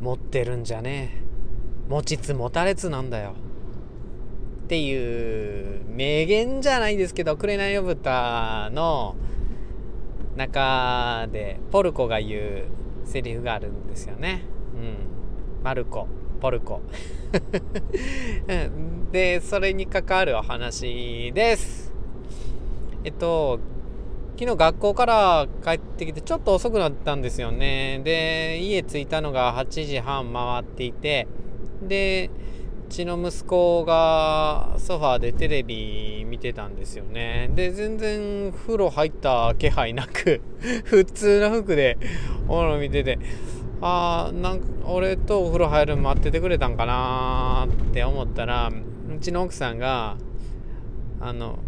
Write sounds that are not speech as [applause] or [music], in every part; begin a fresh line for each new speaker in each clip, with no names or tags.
持ってるんじゃねえ持ちつ持たれつなんだよっていう名言じゃないですけど「紅の豚」の中でポルコが言うセリフがあるんですよね。うん。マルコ、ポルコ。[laughs] で、それに関わるお話です。えっと、昨日学校から帰ってきてちょっと遅くなったんですよね。で、家着いたのが8時半回っていて、で、うちの息子がソファーでテレビ見てたんですよね。で、全然風呂入った気配なく [laughs] 普通の服でお風呂見てて、あー、なんか俺とお風呂入るの待っててくれたんかなって思ったら、うちの奥さんが、あの、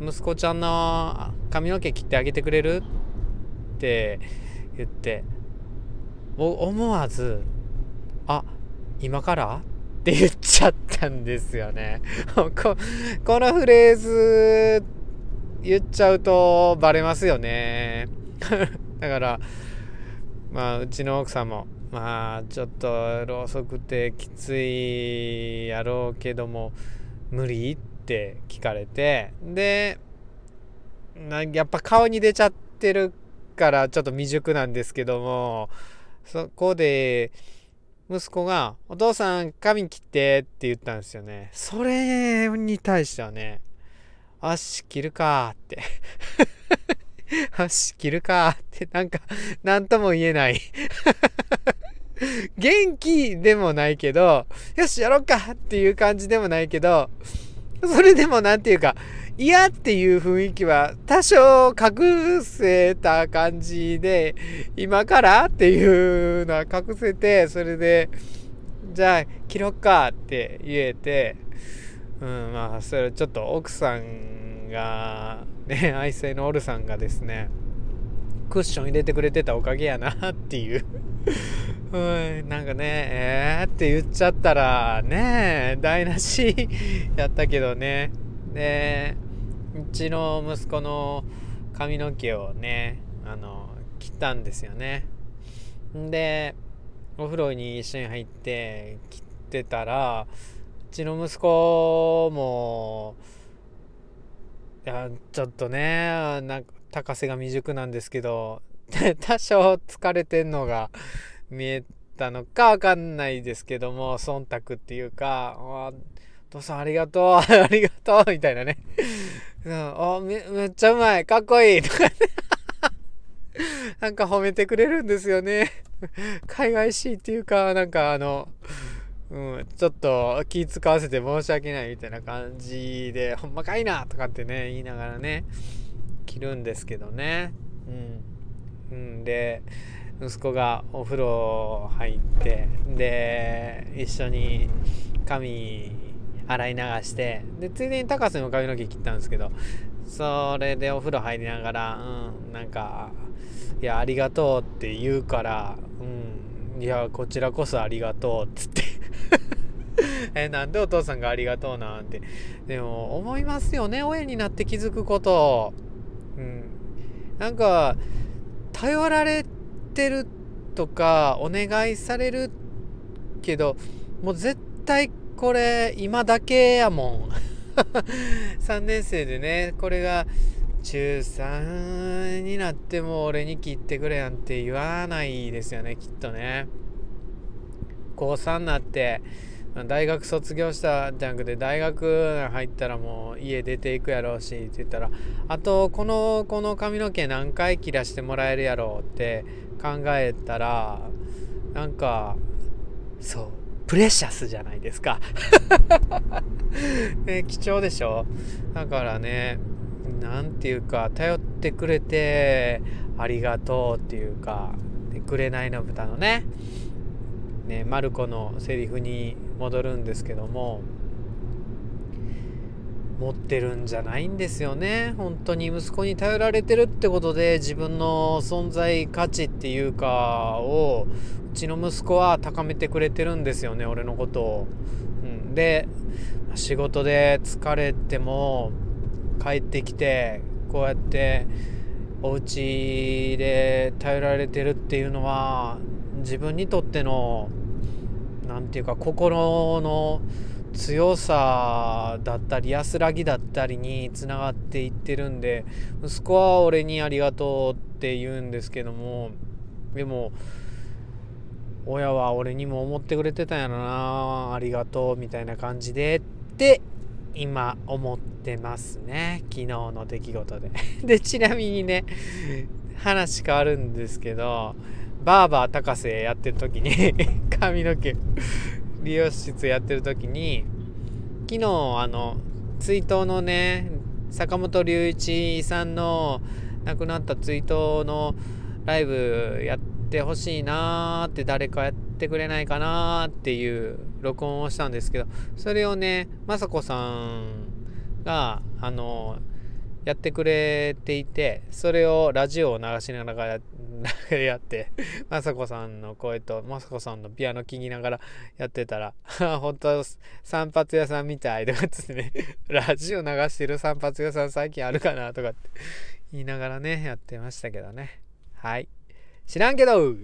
息子ちゃんの髪の毛切ってあげてくれるって言って思わず「あ今から?」って言っちゃったんですよね。[laughs] ここのフレーズ言っちゃうとバレますよね。[laughs] だからまあうちの奥さんもまあちょっとろうそくてきついやろうけども無理？って聞かれてでなんやっぱ顔に出ちゃってるからちょっと未熟なんですけどもそこで息子が「お父さん髪切って」って言ったんですよね。それに対してはね「足切るか」って [laughs] 足切るかってなんか何とも言えない。[laughs] 元気でもないけどよしやろうかっていう感じでもないけどそれでも何て言うか、嫌っていう雰囲気は多少隠せた感じで、今からっていうのは隠せて、それで、じゃあ切ろっかって言えて、うん、まあ、それちょっと奥さんが、ね、愛妻のオルさんがですね、クッション入れてくれてたおかげやなっていう [laughs] うん、なんかね、えーって言っちゃったら、ねえ台無しやったけどね。で、うちの息子の髪の毛をね、あの、切ったんですよね。で、お風呂に一緒に入って切ってたら、うちの息子も、いや、ちょっとね、なんか高瀬が未熟なんですけど、[laughs] 多少疲れてんのが見えたのかわかんないですけども、忖度っていうか、お父さんありがとう、[laughs] ありがとう、みたいなね。あめめっちゃうまい、かっこいい、とかね。なんか褒めてくれるんですよね。海外しいっていうか、なんかあの、うん、ちょっと気使わせて申し訳ないみたいな感じで、ほんまかいなとかってね、言いながらね、着るんですけどね。うん。うん、で、息子がお風呂入ってで一緒に髪洗い流してでついでに高瀬の髪の毛切ったんですけどそれでお風呂入りながらうんなんかいやありがとうって言うからうんいやこちらこそありがとうっつって。[laughs] えなんでお父さんがありがとうなんて。でも思いますよね親になって気づくこと。うん。なんか頼られてるとかお願いされるけどもう絶対これ今だけやもん。[laughs] 3年生でねこれが中3になっても俺に切ってくれなんって言わないですよねきっとね。高3になって大学卒業したじゃなくて大学入ったらもう家出ていくやろうしって言ったらあとこのこの髪の毛何回切らしてもらえるやろうって考えたらなんかそう。プレシャスじゃないですか。[laughs] ね、貴重でしょ？だからね何て言うか頼ってくれてありがとうっていうか「紅の豚」のね。ねマルコのセリフに戻るんですけども持ってるんじゃないんですよね本当に息子に頼られてるってことで自分の存在価値っていうかをうちの息子は高めてくれてるんですよね俺のことを。うん、で仕事で疲れても帰ってきてこうやってお家で頼られてるっていうのは自分にとっての何て言うか心の強さだったり安らぎだったりにつながっていってるんで息子は俺にありがとうって言うんですけどもでも親は俺にも思ってくれてたんやろなありがとうみたいな感じでって今思ってますね。昨日の出来事で。[laughs] でちなみにね話変わるんですけどバーバー高瀬やってる時に [laughs] 髪の毛美容室やってる時に昨日あの追悼のね坂本龍一さんの亡くなった追悼のライブやってほしいなーって誰かやってくれないかなーっていう録音をしたんですけどそれをね雅子さんがあのやってくれていてそれをラジオを流しながら [laughs] やって雅子さんの声と雅子さんのピアノ聴きながらやってたら [laughs] 本当散髪屋さんみたいとかってね [laughs] ラジオ流してる散髪屋さん最近あるかなとかって言いながらねやってましたけどね。はい。知らんけど。